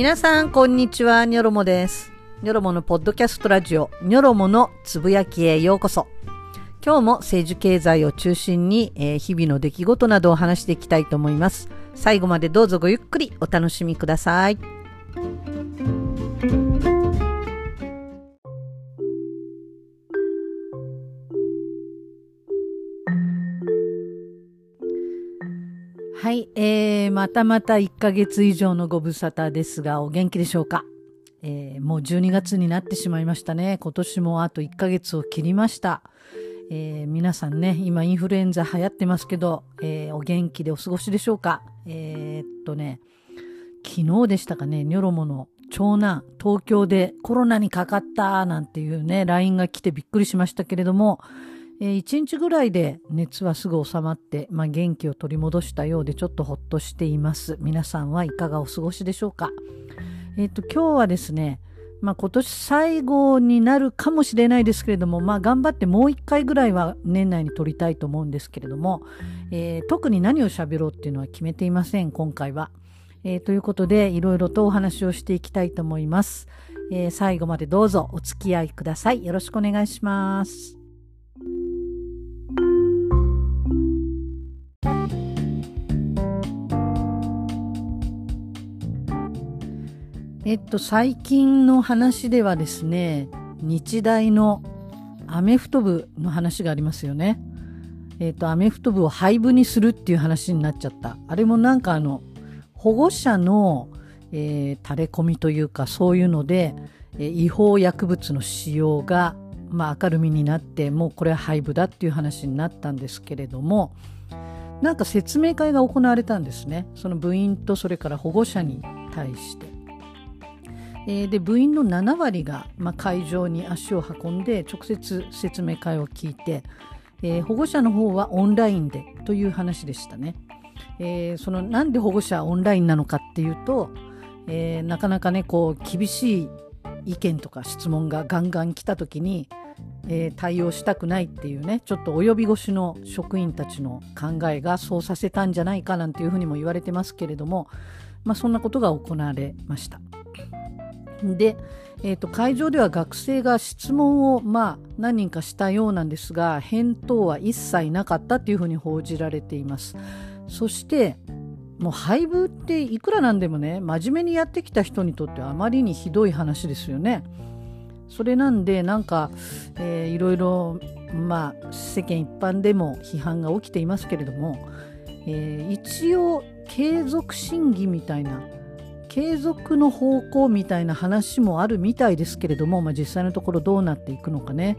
皆さん、こんにちは。ニョロモです。ニョロモのポッドキャストラジオ、ニョロモのつぶやきへようこそ。今日も政治経済を中心に、えー日々の出来事などを話していきたいと思います。最後までどうぞごゆっくりお楽しみください。はい、えー、またまた1ヶ月以上のご無沙汰ですが、お元気でしょうか、えーもう12月になってしまいましたね。今年もあと1ヶ月を切りました。えー皆さんね、今インフルエンザ流行ってますけど、えーお元気でお過ごしでしょうか？えーっとね、昨日でしたかね、ニョロモの長男、東京でコロナにかかったなんていうね、LINE が来てびっくりしましたけれども、えー1日ぐらいで熱はすぐ収まって、まあ、元気を取り戻したようでちょっとほっとしています。皆さんはいかがお過ごしでしょうか？えっ、と、今日はですね、まあ、今年最後になるかもしれないですけれども、まあ、頑張ってもう一回ぐらいは年内に撮りたいと思うんですけれども、えー特に何を喋ろうっていうのは決めていません、今回は。えーということで、いろいろとお話をしていきたいと思います。えー最後までどうぞお付き合いください。よろしくお願いします。えっと、最近の話ではですね、日大のアメフト部の話がありますよね。えっと、アメフト部を廃部にするっていう話になっちゃった。あれもなんかあの、保護者の、えー垂れ込みというかそういうので、えー違法薬物の使用が、まあ、明るみになってもうこれは廃部だっていう話になったんですけれどもなんか説明会が行われたんですねその部員とそれから保護者に対して。えーで部員の7割が、まあ、会場に足を運んで直接説明会を聞いて、えー保護者の方はオンラインでという話でしたね。えーそのなんで保護者はオンラインなのかっていうと、えーなかなかねこう厳しい意見とか質問がガンガン来た時に、えー対応したくないっていうねちょっと及び腰の職員たちの考えがそうさせたんじゃないかなんていうふうにも言われてますけれども、まあ、そんなことが行われました。で、えー、と会場では学生が質問を、まあ、何人かしたようなんですが返答は一切なかったというふうに報じられています。そしてもう廃部っていくらなんでもね真面目にやってきた人にとってはあまりにひどい話ですよね。それなんでなんか、えーいろいろ、まあ、世間一般でも批判が起きていますけれども、えー一応継続審議みたいな継続の方向みたいな話もあるみたいですけれども、まあ、実際のところどうなっていくのかね。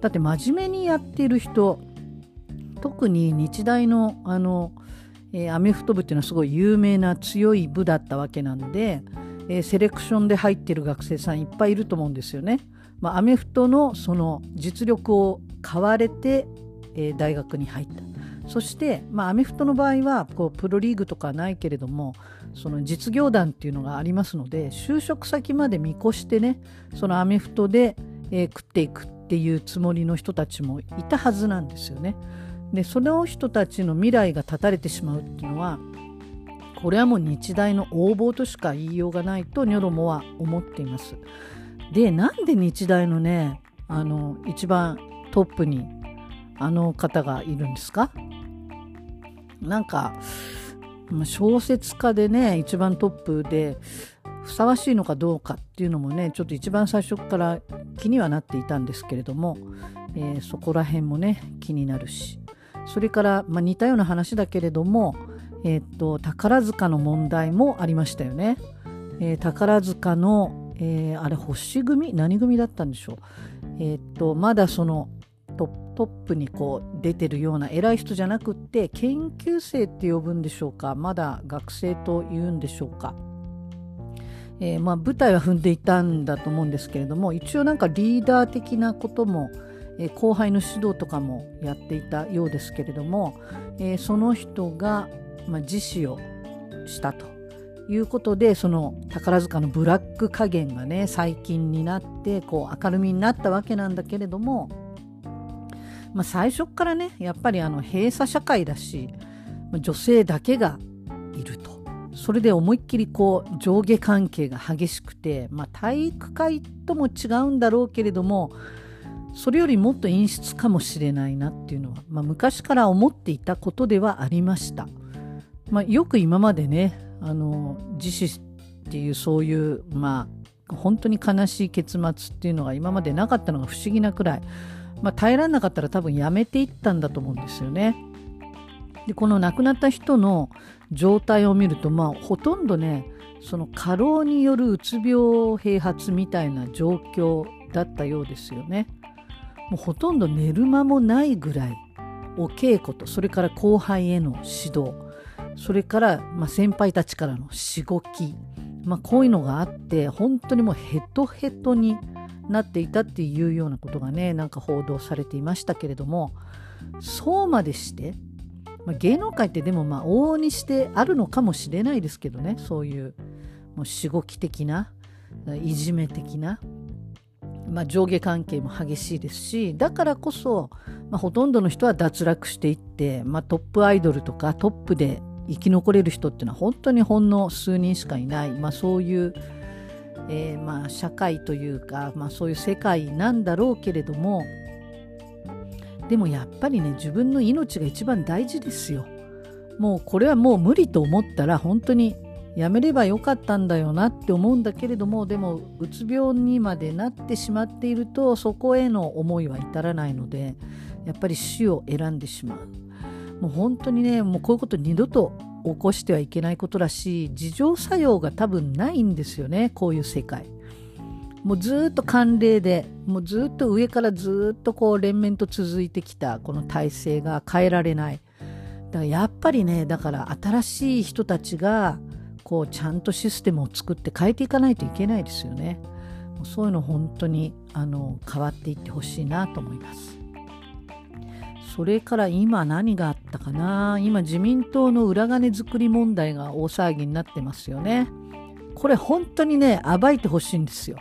だって真面目にやっている人特に日大のあの、えーアメフト部っていうのはすごい有名な強い部だったわけなんで、えーセレクションで入ってる学生さんいっぱいいると思うんですよね。まあ、アメフトのその実力を買われて、えー大学に入った。そして、まあ、アメフトの場合はこうプロリーグとかないけれどもその実業団っていうのがありますので就職先まで見越してねそのアメフトで、えー食っていくっていうつもりの人たちもいたはずなんですよね。でその人たちの未来が絶たれてしまうっていうのはこれはもう日大の横暴としか言いようがないとニョロモは思っています。でなんで日大のねあの一番トップにあの方がいるんですか？なんか小説家でね一番トップでふさわしいのかどうかっていうのもねちょっと一番最初から気にはなっていたんですけれども、えーそこら辺もね気になるしそれから、まあ、似たような話だけれども、えっと宝塚の問題もありましたよね。えー宝塚の、えーあれ星組？何組だったんでしょう？えっとまだそのトップにこう出てるような偉い人じゃなくって研究生って呼ぶんでしょうか？まだ学生と言うんでしょうか？えーまあ、舞台は踏んでいたんだと思うんですけれども一応なんかリーダー的なことも、えー後輩の指導とかもやっていたようですけれども、えーその人が、まあ、自死をしたということでその宝塚のブラック加減がね最近になってこう明るみになったわけなんだけれども、まあ、最初からねやっぱりあの閉鎖社会だし女性だけがいるとそれで思いっきりこう上下関係が激しくて、まあ、体育会とも違うんだろうけれどもそれよりもっと陰湿かもしれないなっていうのは、まあ、昔から思っていたことではありました。まあ、よく今までねあの自死っていうそういうまあ本当に悲しい結末っていうのが今までなかったのが不思議なくらい、まあ、耐えられなかったら多分やめていったんだと思うんですよね。でこの亡くなった人の状態を見るとまあほとんどねその過労によるうつ病併発みたいな状況だったようですよね。もうほとんど寝る間もないぐらいお稽古とそれから後輩への指導それからま先輩たちからのしごき、まあ、こういうのがあって本当にもうヘトヘトになっていたっていうようなことがねなんか報道されていましたけれどもそうまでしてまあ、芸能界ってでもまあ往々にしてあるのかもしれないですけどねそういうもうしごき的ないじめ的な、まあ、上下関係も激しいですしだからこそ、まあ、ほとんどの人は脱落していって、まあ、トップアイドルとかトップで生き残れる人っていうのは本当にほんの数人しかいない、まあ、そういう、えー、まあ社会というか、まあ、そういう世界なんだろうけれどもでもやっぱりね自分の命が一番大事ですよ。もうこれはもう無理と思ったら本当にやめればよかったんだよなって思うんだけれどもでもうつ病にまでなってしまっているとそこへの思いは至らないのでやっぱり死を選んでしまう。もう本当にねもうこういうこと二度と起こしてはいけないことらし自浄作用が多分ないんですよねこういう世界。もうずっと慣例でもうずっと上からずっとこう連綿と続いてきたこの体制が変えられない。だからやっぱりねだから新しい人たちがこうちゃんとシステムを作って変えていかないといけないですよね。そういうの本当にあの変わっていってほしいなと思います。それから今何があったかな？今自民党の裏金作り問題が大騒ぎになってますよね。これ本当にね暴いてほしいんですよ。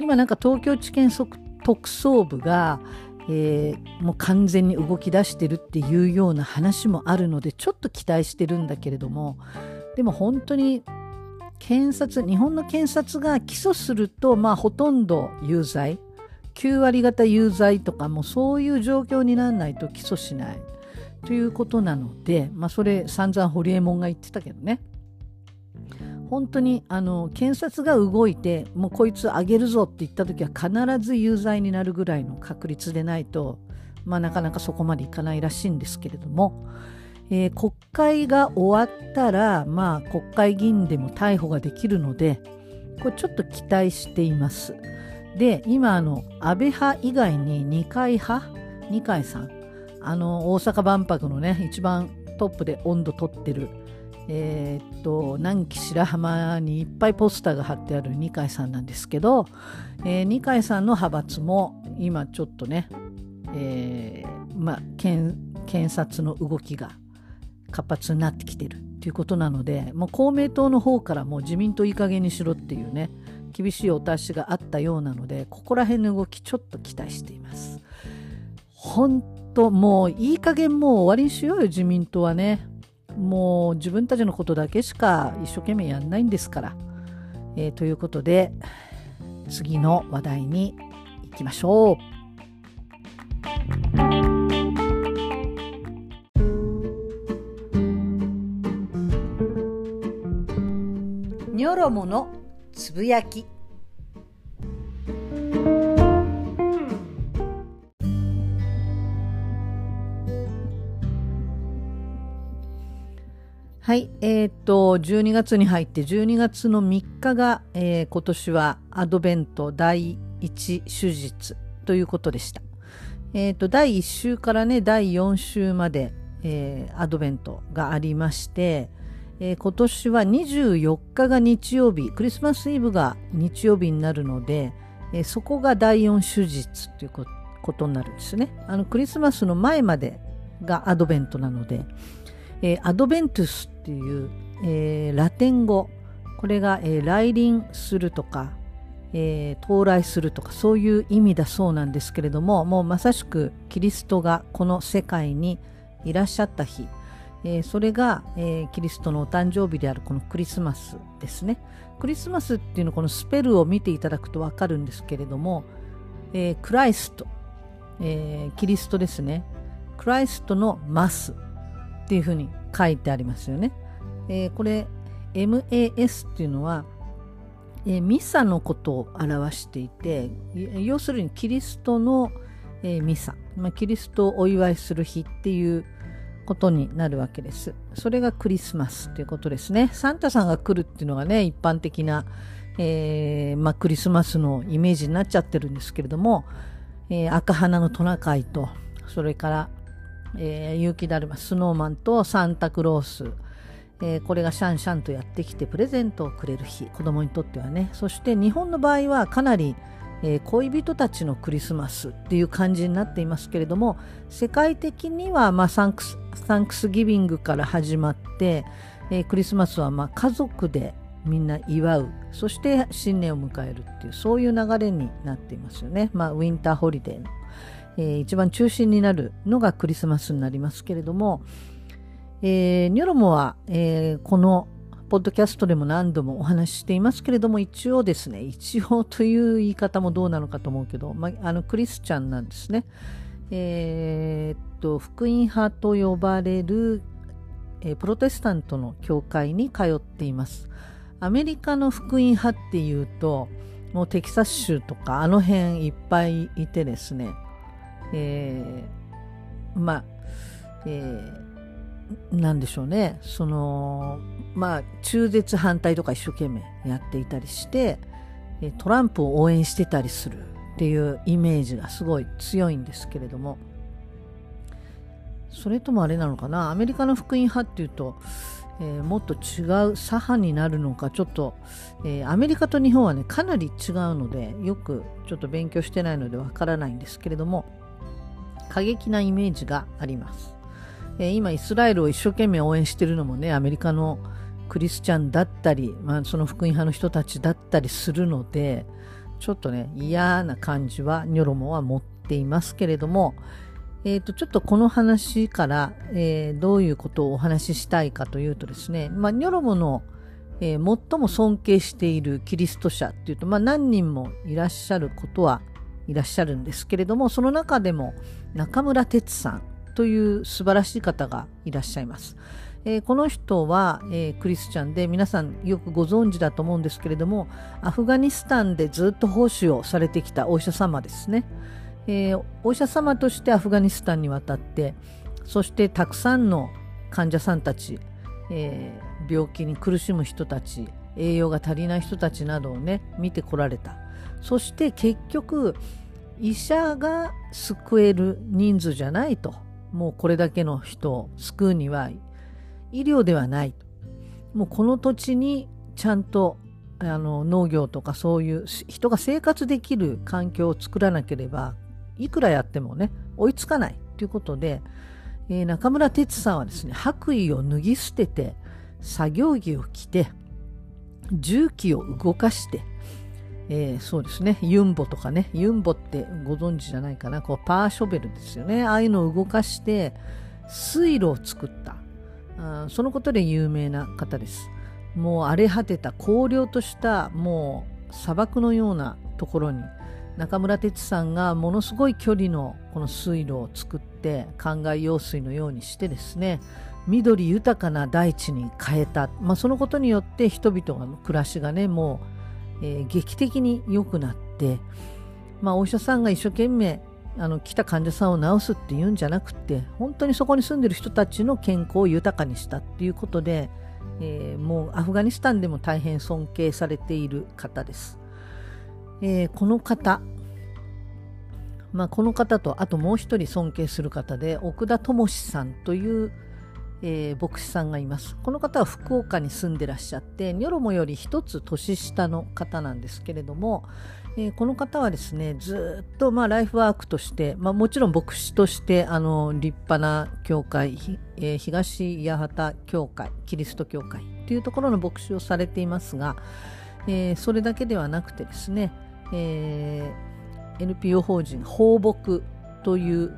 今なんか東京地検特捜部が、えー、もう完全に動き出してるっていうような話もあるのでちょっと期待してるんだけれどもでも本当に検察日本の検察が起訴するとまあほとんど有罪。9割方有罪とかもそういう状況にならないと起訴しない。ということなのでまあそれ散々ホリエモンが言ってたけどね。本当にあの検察が動いてもうこいつあげるぞって言った時は必ず有罪になるぐらいの確率でないと、まあ、なかなかそこまでいかないらしいんですけれども、えー、国会が終わったら、まあ、国会議員でも逮捕ができるのでこれちょっと期待しています。で今あの安倍派以外に二階派？二階さん。あの大阪万博のね一番トップで温度取ってる。えー、っと南紀白浜にいっぱいポスターが貼ってある二階さんなんですけど、えー、二階さんの派閥も今ちょっとね、えー、まあ、検検察の動きが活発になってきてるっていうことなのでもう公明党の方からもう自民党いい加減にしろっていうね厳しいお達しがあったようなのでここら辺の動きちょっと期待しています。本当もういい加減もう終わりにしようよ自民党はね。もう自分たちのことだけしか一生懸命やんないんですから。えー、ということで次の話題に行きましょう。ニョロモのつぶやきはい、えー、っと12月に入って12月の3日が、えー、今年はアドベント第1手術ということでした。えー、っと第1週からね第4週まで、えー、アドベントがありまして、えー、今年は24日が日曜日クリスマスイブが日曜日になるので、えー、そこが第4手術ということになるんですね。あのクリスマスの前までがアドベントなので。えー、アドベントゥスっていう、えー、ラテン語これが、えー、来臨するとか、えー、到来するとかそういう意味だそうなんですけれどももうまさしくキリストがこの世界にいらっしゃった日、えー、それが、えー、キリストのお誕生日であるこのクリスマスですね。クリスマスっていうのこのスペルを見ていただくとわかるんですけれども、えー、クライスト、えキリストですね。クライストのマスっていうふうに書いてありますよね。えこれ MAS っていうのは、えミサのことを表していて要するにキリストの、えミサ、まあ、キリストをお祝いする日っていうことになるわけです。それがクリスマスということですね。サンタさんが来るっていうのがね、一般的な、えー、まあ、クリスマスのイメージになっちゃってるんですけれども、えー、赤花のトナカイと、それから、えー、勇気だるま、スノーマンとサンタクロース、えー、これがシャンシャンとやってきてプレゼントをくれる日、子供にとってはね。そして日本の場合はかなり、えー、恋人たちのクリスマスっていう感じになっていますけれども世界的には、まあ、サンクスサンクスギビングから始まって、えー、クリスマスはまあ家族でみんな祝う。そして新年を迎えるっていうそういう流れになっていますよね、まあ、ウィンターホリデーの、えー、一番中心になるのがクリスマスになりますけれども、えー、ニョロモは、えー、このポッドキャストでも何度もお話ししていますけれども、一応ですね、一応という言い方もどうなのかと思うけど、まあ、のクリスチャンなんですね。えー、っと、福音派と呼ばれる、えー、プロテスタントの教会に通っています。アメリカの福音派っていうと、もうテキサス州とかあの辺いっぱいいてですね、えー、まあ、えー、なんでしょうね、その、まあ、中絶反対とか一生懸命やっていたりしてトランプを応援してたりするっていうイメージがすごい強いんですけれども。それともあれなのかな？アメリカの福音派っていうと、えー、もっと違う左派になるのかちょっと、えー、アメリカと日本はねかなり違うのでよくちょっと勉強してないのでわからないんですけれども過激なイメージがあります、えー、今イスラエルを一生懸命応援してるのもねアメリカのクリスチャンだったり、まあ、その福音派の人たちだったりするのでちょっとね嫌な感じはニョロモは持っていますけれども、えー、とちょっとこの話から、えー、どういうことをお話ししたいかというとですね、まあ、ニョロモの、えー、最も尊敬しているキリスト者っていうと、まあ、何人もいらっしゃることはいらっしゃるんですけれどもその中でも中村哲さんという素晴らしい方がいらっしゃいます。えー、この人は、えー、クリスチャンで皆さんよくご存知だと思うんですけれどもアフガニスタンでずっと奉仕をされてきたお医者様ですね、えー、お医者様としてアフガニスタンに渡ってそしてたくさんの患者さんたち、え病気に苦しむ人たち栄養が足りない人たちなどをね見てこられた。そして結局医者が救える人数じゃないと。もうこれだけの人を救うには医療ではないもうこの土地にちゃんとあの農業とかそういう人が生活できる環境を作らなければいくらやってもね追いつかないということで、えー、中村哲さんはですね白衣を脱ぎ捨てて作業着を着て重機を動かして、えー、そうですねユンボとかねユンボってご存知じゃないかなこうパーショベルですよね。ああいうのを動かして水路を作った。あそのことで有名な方です。もう荒れ果てた荒涼としたもう砂漠のようなところに中村哲さんがものすごい距離のこの水路を作って灌漑用水のようにしてですね緑豊かな大地に変えた、まあ、そのことによって人々の暮らしがねもう、えー、劇的に良くなって、まあ、お医者さんが一生懸命あの来た患者さんを治すっていうんじゃなくて本当にそこに住んでる人たちの健康を豊かにしたっていうことで、えー、もうアフガニスタンでも大変尊敬されている方です。えー、この方、まあ、この方とあともう一人尊敬する方で奥田智さんというえー、牧師さんがいます。この方は福岡に住んでらっしゃって、ニョロモより一つ年下の方なんですけれども、えー、この方はですね、ずっとまあライフワークとして、まあ、もちろん牧師としてあの立派な教会、えー、東八幡教会、キリスト教会というところの牧師をされていますが、えー、それだけではなくてですね、えー、NPO 法人放牧という、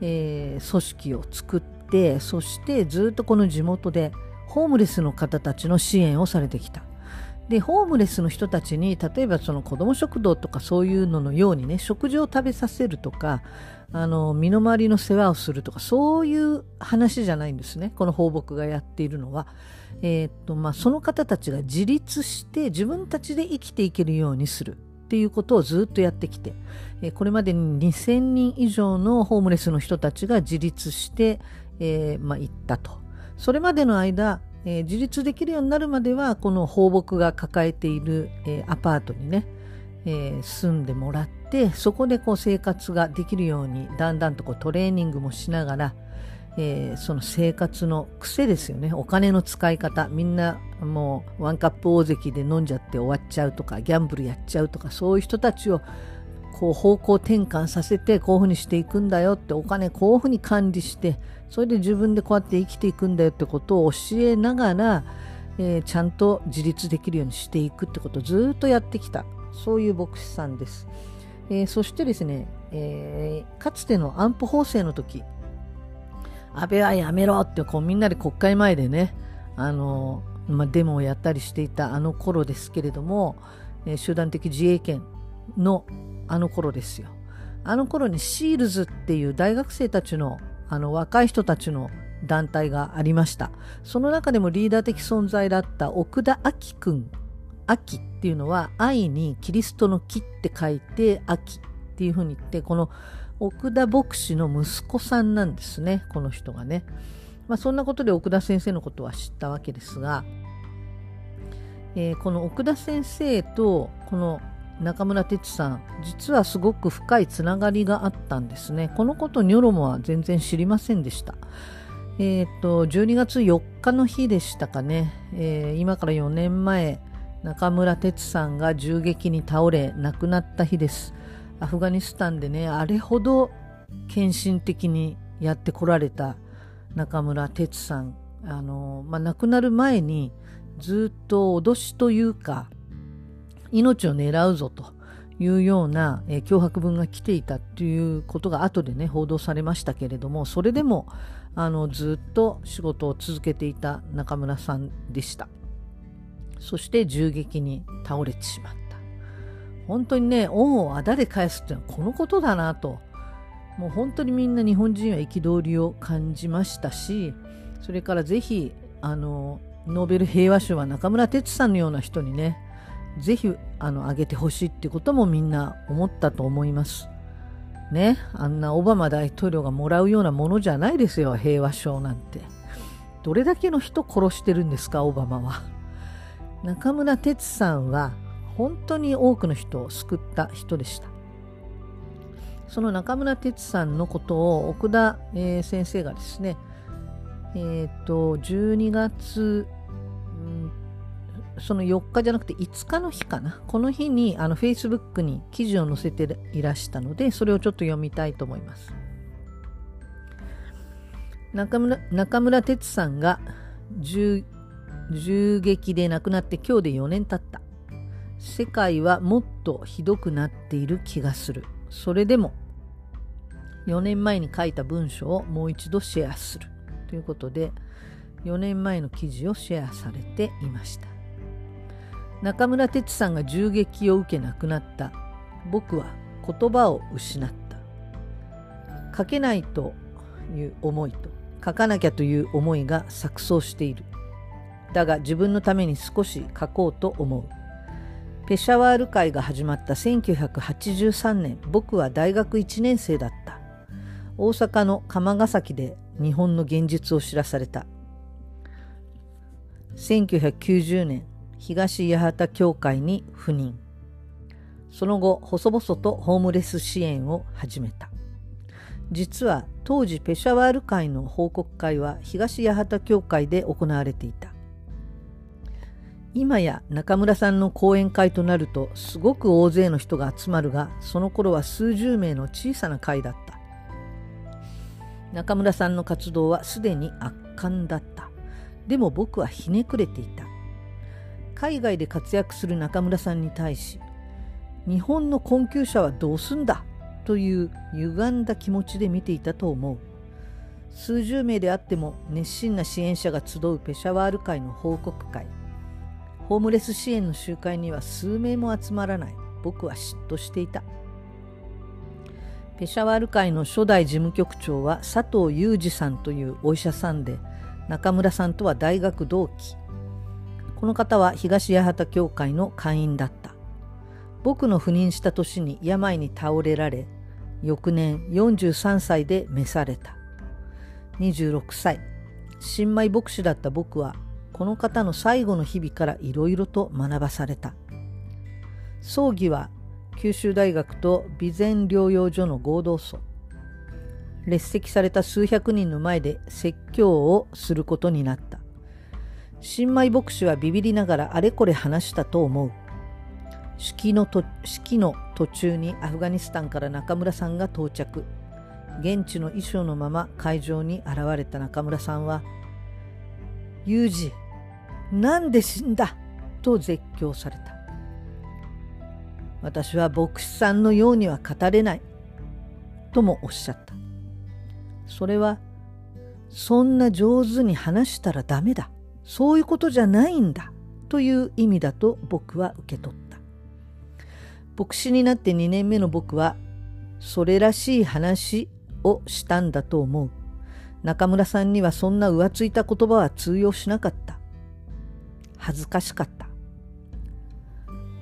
えー、組織を作って、そしてずっとこの地元でホームレスの方たちの支援をされてきた。でホームレスの人たちに例えばその子ども食堂とかそういうののようにね食事を食べさせるとかあの身の回りの世話をするとかそういう話じゃないんですね。この放牧がやっているのは、えー、っとまあ、その方たちが自立して自分たちで生きていけるようにする。っていうことをずっとやってきて、え、これまでに2000人以上のホームレスの人たちが自立して、えー、まあ、行ったと。それまでの間えー、自立できるようになるまではこの放牧が抱えている、えー、アパートにね、えー、住んでもらってそこでこう生活ができるようにだんだんとこうトレーニングもしながら、えその生活の癖ですよね。お金の使い方。みんなもうワンカップ大関で飲んじゃって終わっちゃうとかギャンブルやっちゃうとかそういう人たちをこう方向転換させてこういうふうにしていくんだよってお金こういうふうに管理してそれで自分でこうやって生きていくんだよってことを教えながら、えー、ちゃんと自立できるようにしていくってことをずっとやってきた。そういう牧師さんです、えー、そしてですね、えー、かつての安保法制の時安倍はやめろってこうみんなで国会前でねあの、まあ、デモをやったりしていたあの頃ですけれども、え集団的自衛権のあの頃ですよ。あの頃にシールズっていう大学生たちのあの若い人たちの団体がありました。その中でもリーダー的存在だった奥田明君秋っていうのは愛にキリストの木って書いて秋っていうふうに言ってこの奥田牧師の息子さんなんですねこの人がね、まあ、そんなことで奥田先生のことは知ったわけですが、えー、この奥田先生とこの中村哲さん実はすごく深いつながりがあったんですね。このことニョロモは全然知りませんでした。えっ、ー、と12月4日の日でしたかね、えー、今から4年前中村哲さんが銃撃に倒れ亡くなった日です。アフガニスタンでねあれほど献身的にやってこられた中村哲さん。あの、まあ、亡くなる前にずっと脅しというか命を狙うぞというような、えー、脅迫文が来ていたということが後でね報道されましたけれどもそれでもあのずっと仕事を続けていた中村さんでした。そして銃撃に倒れてしまった。本当にね恩をあだで返すっていうのはこのことだなと。もう本当にみんな日本人は憤りを感じましたしそれからぜひあのノーベル平和賞は中村哲さんのような人にねぜひあの上げてほしいってこともみんな思ったと思います。ね、あんなオバマ大統領がもらうようなものじゃないですよ平和賞なんて。どれだけの人殺してるんですかオバマは。中村哲さんは本当に多くの人を救った人でした。その中村哲さんのことを奥田、えー、先生がですね、えっ、ー、と12月その4日じゃなくて5日の日かな。この日にあの Facebook に記事を載せていらしたのでそれをちょっと読みたいと思います。中村中村哲さんが銃銃撃で亡くなって今日で4年経った。世界はもっとひどくなっている気がする。それでも4年前に書いた文章をもう一度シェアする。ということで4年前の記事をシェアされていました。中村哲さんが銃撃を受け亡くなった。僕は言葉を失った。書けないという思いと書かなきゃという思いが錯綜している。だが自分のために少し書こうと思う。ペシャワール会が始まった1983年僕は大学1年生だった。大阪の釜ヶ崎で日本の現実を知らされた。1990年東八幡協会に赴任。その後細々とホームレス支援を始めた。実は当時ペシャワール会の報告会は東八幡協会で行われていた。今や中村さんの講演会となるとすごく大勢の人が集まるがその頃は数十名の小さな会だった。中村さんの活動はすでに圧巻だった。でも僕はひねくれていた。海外で活躍する中村さんに対し日本の困窮者はどうすんだという歪んだ気持ちで見ていたと思う。数十名であっても熱心な支援者が集うペシャワール会の報告会。ホームレス支援の集会には数名も集まらない。僕は嫉妬していた。ペシャワール会の初代事務局長は佐藤裕二さんというお医者さんで中村さんとは大学同期。この方は東八幡教会の会員だった。僕の赴任した年に病に倒れられ翌年43歳で召された。26歳。新米牧師だった僕はこの方の最後の日々からいろいろと学ばされた。葬儀は九州大学と備前療養所の合同葬。列席された数百人の前で説教をすることになった。新米牧師はビビりながらあれこれ話したと思う。式のと式の途中にアフガニスタンから中村さんが到着。現地の衣装のまま会場に現れた中村さんは「ユージなんで死んだ!」と絶叫された私は牧師さんのようには語れないともおっしゃった。それはそんな上手に話したらダメだそういうことじゃないんだという意味だと僕は受け取った。牧師になって2年目の僕はそれらしい話をしたんだと思う。中村さんにはそんな浮ついた言葉は通用しなかった。恥ずかしかった。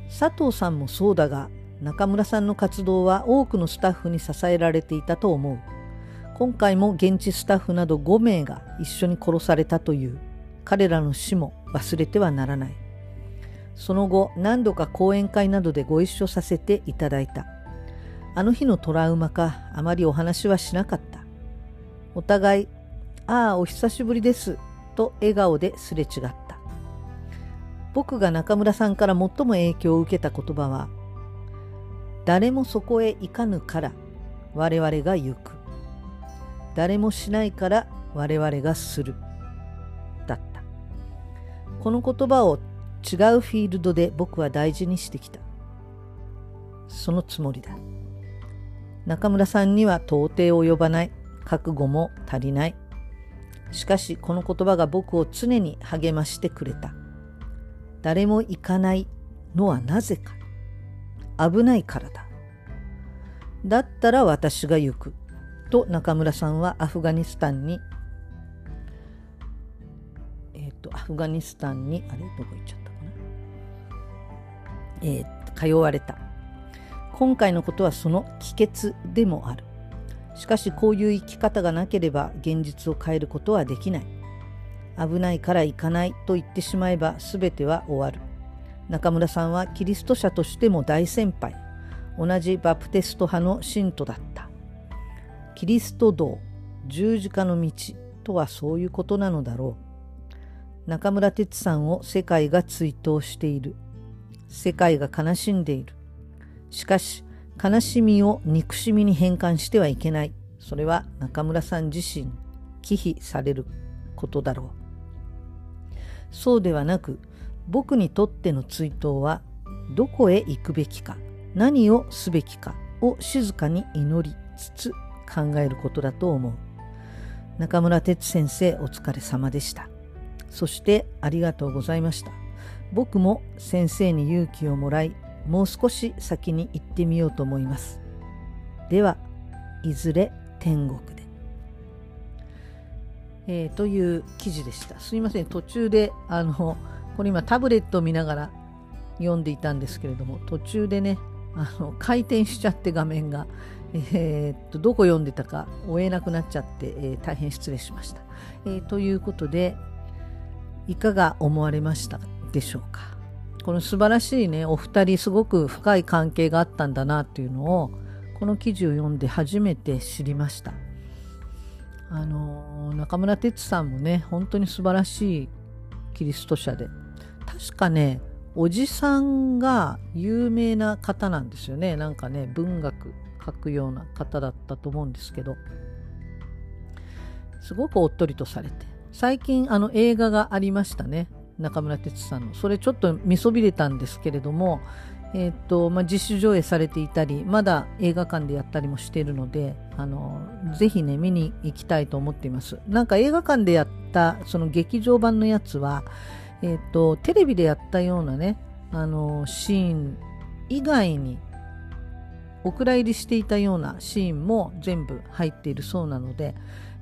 佐藤さんもそうだが中村さんの活動は多くのスタッフに支えられていたと思う。今回も現地スタッフなど5名が一緒に殺されたという。彼らの死も忘れてはならない。その後何度か講演会などでご一緒させていただいた。あの日のトラウマかあまりお話はしなかった。お互い「ああお久しぶりです」と笑顔ですれ違った。僕が中村さんから最も影響を受けた言葉は「誰もそこへ行かぬから我々が行く」「誰もしないから我々がする」この言葉を違うフィールドで僕は大事にしてきた。そのつもりだ。中村さんには到底及ばない。覚悟も足りない。しかしこの言葉が僕を常に励ましてくれた。誰も行かないのはなぜか。危ないからだ。だったら私が行く。と中村さんはアフガニスタンに、とアフガニスタンにあれ？どこ行っちゃったかな？えー、通われた。今回のことはその帰結でもある。しかしこういう生き方がなければ現実を変えることはできない。危ないから行かないと言ってしまえば全ては終わる。中村さんはキリスト者としても大先輩。同じバプテスト派の信徒だった。キリスト道十字架の道とはそういうことなのだろう。中村哲さんを世界が追悼している。世界が悲しんでいる。しかし悲しみを憎しみに変換してはいけない。それは中村さん自身忌避されることだろう。そうではなく僕にとっての追悼はどこへ行くべきか何をすべきかを静かに祈りつつ考えることだと思う。中村哲先生お疲れ様でした。そしてありがとうございました僕も先生に勇気をもらいもう少し先に行ってみようと思います。では、いずれ天国で。えー、という記事でした。すいません、途中で、あの、これ今タブレットを見ながら読んでいたんですけれども、途中でね、あの回転しちゃって画面が、えー、っとどこ読んでたか追えなくなっちゃって、えー、大変失礼しました、えー、ということでいかが思われましたでしょうか？この素晴らしいねお二人すごく深い関係があったんだなっていうのをこの記事を読んで初めて知りました。あの中村哲さんもね本当に素晴らしいキリスト者で確かねおじさんが有名な方なんですよね。なんかね文学書くような方だったと思うんですけどすごくおっとりとされて最近あの映画がありましたね。中村哲さんの。それちょっと見そびれたんですけれども、えーとまあ、実施上映されていたりまだ映画館でやったりもしているのであのぜひね見に行きたいと思っています。なんか映画館でやったその劇場版のやつは、えーと、テレビでやったようなねあのシーン以外にお蔵入りしていたようなシーンも全部入っているそうなので、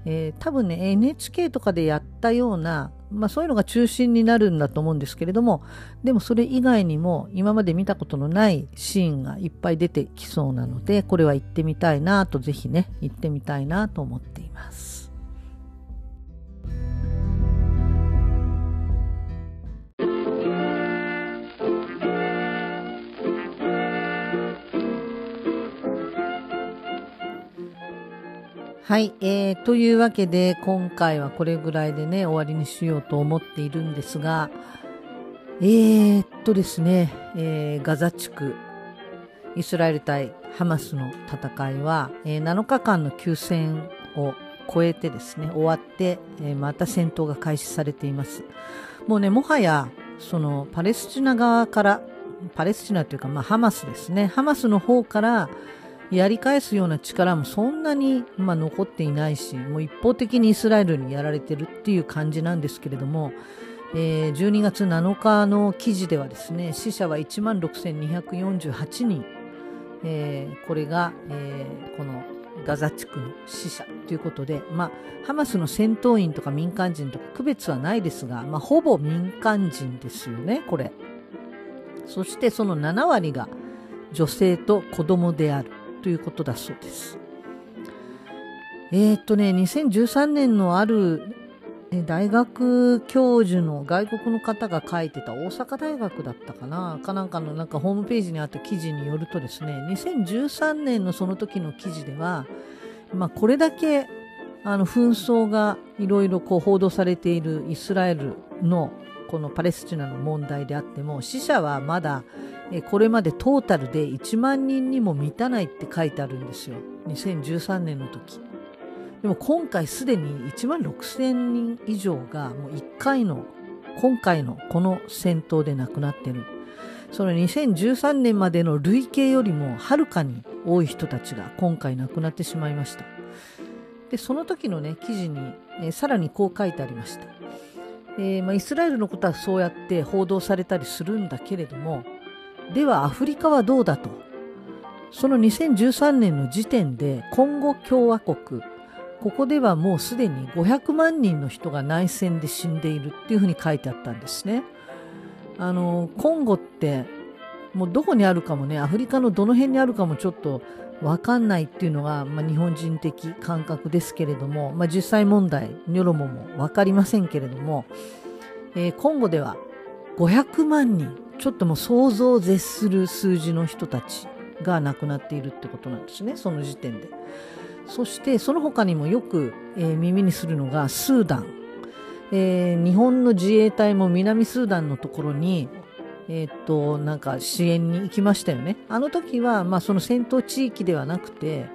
えー、多分ね NHK とかでやったようなまあ、そういうのが中心になるんだと思うんですけれどもでもそれ以外にも今まで見たことのないシーンがいっぱい出てきそうなのでこれは行ってみたいなとぜひね行ってみたいなと思っています。はい、えー、というわけで今回はこれぐらいでね終わりにしようと思っているんですがえー、っとですね、えー、ガザ地区イスラエル対ハマスの戦いは、えー、7日間の休戦を超えてですね終わって、えー、また戦闘が開始されています。もうねもはやそのパレスチナ側からパレスチナというか、まあ、ハマスですね。ハマスの方からやり返すような力もそんなに、まあ、残っていないしもう一方的にイスラエルにやられてるっていう感じなんですけれども、えー、12月7日の記事ではですね死者は16,248人、えー、これが、えー、このガザ地区の死者ということで、まあ、ハマスの戦闘員とか民間人とか区別はないですが、まあ、ほぼ民間人ですよねこれ。そしてその7割が女性と子供である。ということだそうです。えー、っとね、2013年のある大学教授の外国の方が書いてた大阪大学だったかなかなんかのなんかホームページにあった記事によるとですね2013年のその時の記事では、まあ、これだけあの紛争がいろいろ報道されているイスラエルのこのパレスチナの問題であっても死者はまだこれまでトータルで1万人にも満たないって書いてあるんですよ。2013年の時。でも今回すでに1万6000人以上がもう1回の今回のこの戦闘で亡くなってる。その2013年までの累計よりもはるかに多い人たちが今回亡くなってしまいました。でその時のね記事に、え、さらにこう書いてありました、えーまあ、イスラエルのことはそうやって報道されたりするんだけれどもではアフリカはどうだと？その2013年の時点でコンゴ共和国ここではもうすでに500万人の人が内戦で死んでいるっていうふうに書いてあったんですね。あのコンゴってもうどこにあるかもねアフリカのどの辺にあるかもちょっと分かんないっていうのが、まあ、日本人的感覚ですけれども、まあ、実際問題ニョロモも分かりませんけれども、えー、コンゴでは500万人ちょっともう想像を絶する数字の人たちが亡くなっているってことなんですねその時点で。そしてその他にもよく、えー、耳にするのがスーダン、えー、日本の自衛隊も南スーダンのところにえー、っとなんか支援に行きましたよね。あの時は、まあ、その戦闘地域ではなくて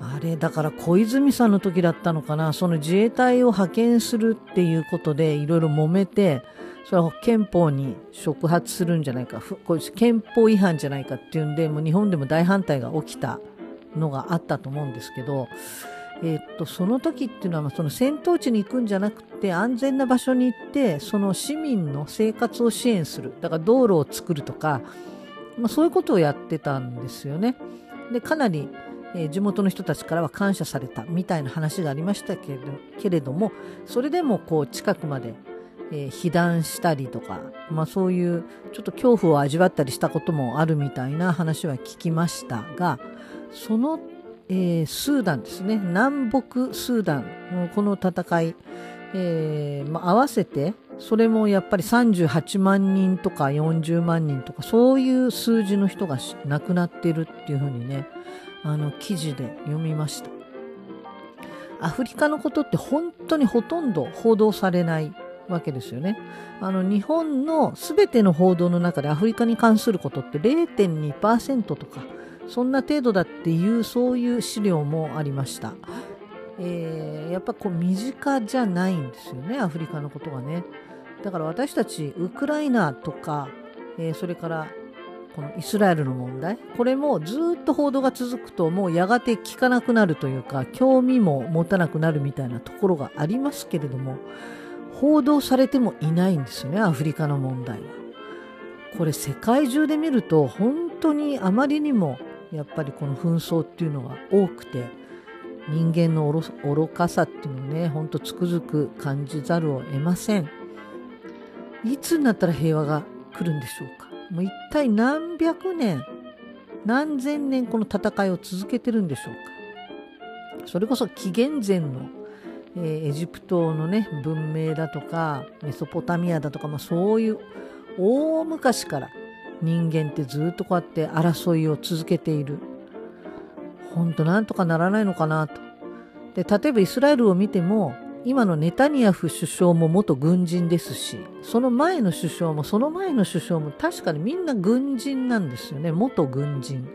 あれだから小泉さんの時だったのかな。その自衛隊を派遣するっていうことでいろいろ揉めてそれは憲法に触発するんじゃないか。これ憲法違反じゃないかっていうんでもう日本でも大反対が起きたのがあったと思うんですけど、えー、っとその時っていうのはその戦闘地に行くんじゃなくて安全な場所に行ってその市民の生活を支援するだから道路を作るとか、まあ、そういうことをやってたんですよね。でかなりえ地元の人たちからは感謝されたみたいな話がありましたけれどけれどもそれでもこう近くまでえー、被弾したりとか、まあ、そういうちょっと恐怖を味わったりしたこともあるみたいな話は聞きましたがその、えー、スーダンですね南北スーダンこの戦い、えーまあ、合わせてそれもやっぱり38万人とか40万人とかそういう数字の人が亡くなっているっていうふうにねあの記事で読みましたアフリカのことって本当にほとんど報道されないわけですよね。あの日本の全ての報道の中でアフリカに関することって0.2%とかそんな程度だっていうそういう資料もありました。えー、やっぱこう身近じゃないんですよねアフリカのことがね。だから私たちウクライナとか、えー、それからこのイスラエルの問題これもずっと報道が続くともうやがて聞かなくなるというか興味も持たなくなるみたいなところがありますけれども報道されてもいないんですよねアフリカの問題は。これ世界中で見ると本当にあまりにもやっぱりこの紛争っていうのが多くて人間の愚かさっていうのをねほんとつくづく感じざるを得ません。いつになったら平和が来るんでしょうか？もう一体何百年何千年この戦いを続けてるんでしょうか？それこそ紀元前の、えー、エジプトのね文明だとかメソポタミアだとか、まあ、そういう大昔から人間ってずっとこうやって争いを続けている本当なんとかならないのかなとで例えばイスラエルを見ても今のネタニヤフ首相も元軍人ですし、その前の首相もその前の首相も確かにみんな軍人なんですよね。元軍人。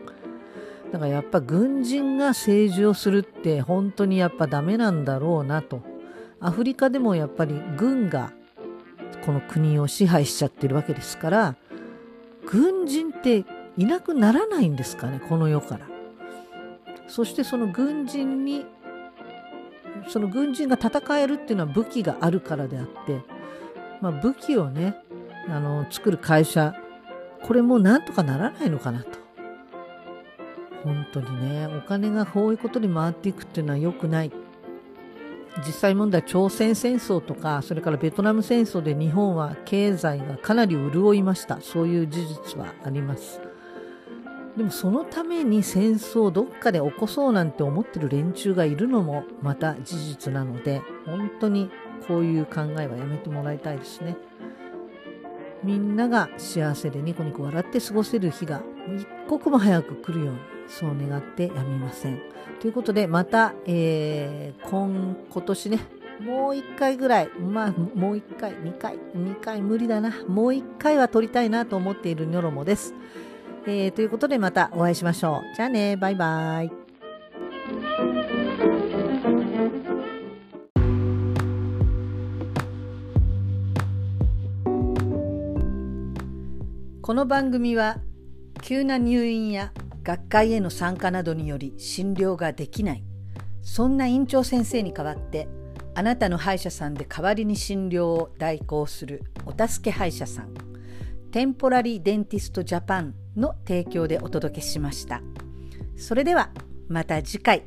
だからやっぱ軍人が政治をするって本当にやっぱダメなんだろうなと。アフリカでもやっぱり軍がこの国を支配しちゃってるわけですから、軍人っていなくならないんですかね、この世から。そしてその軍人にその軍人が戦えるっていうのは武器があるからであって、まあ、武器をねあの作る会社これもなんとかならないのかなと本当にねお金がこういうことに回っていくっていうのは良くない実際問題朝鮮戦争とかそれからベトナム戦争で日本は経済がかなり潤いましたそういう事実はありますでもそのために戦争をどっかで起こそうなんて思ってる連中がいるのもまた事実なので本当にこういう考えはやめてもらいたいですね。みんなが幸せでニコニコ笑って過ごせる日が一刻も早く来るようにそう願ってやみません。ということでまた、えー、今今年ねもう一回ぐらいまあもう一回2回2回無理だなもう一回は撮りたいなと思っているニョロモです。えー、ということでまたお会いしましょう。じゃあね、バイバイ。この番組は急な入院や学会への参加などにより診療ができないそんな院長先生に代わってあなたの歯医者さんで代わりに診療を代行するお助け歯医者さんテンポラリーデンティストジャパンの提供でお届けしました。それではまた次回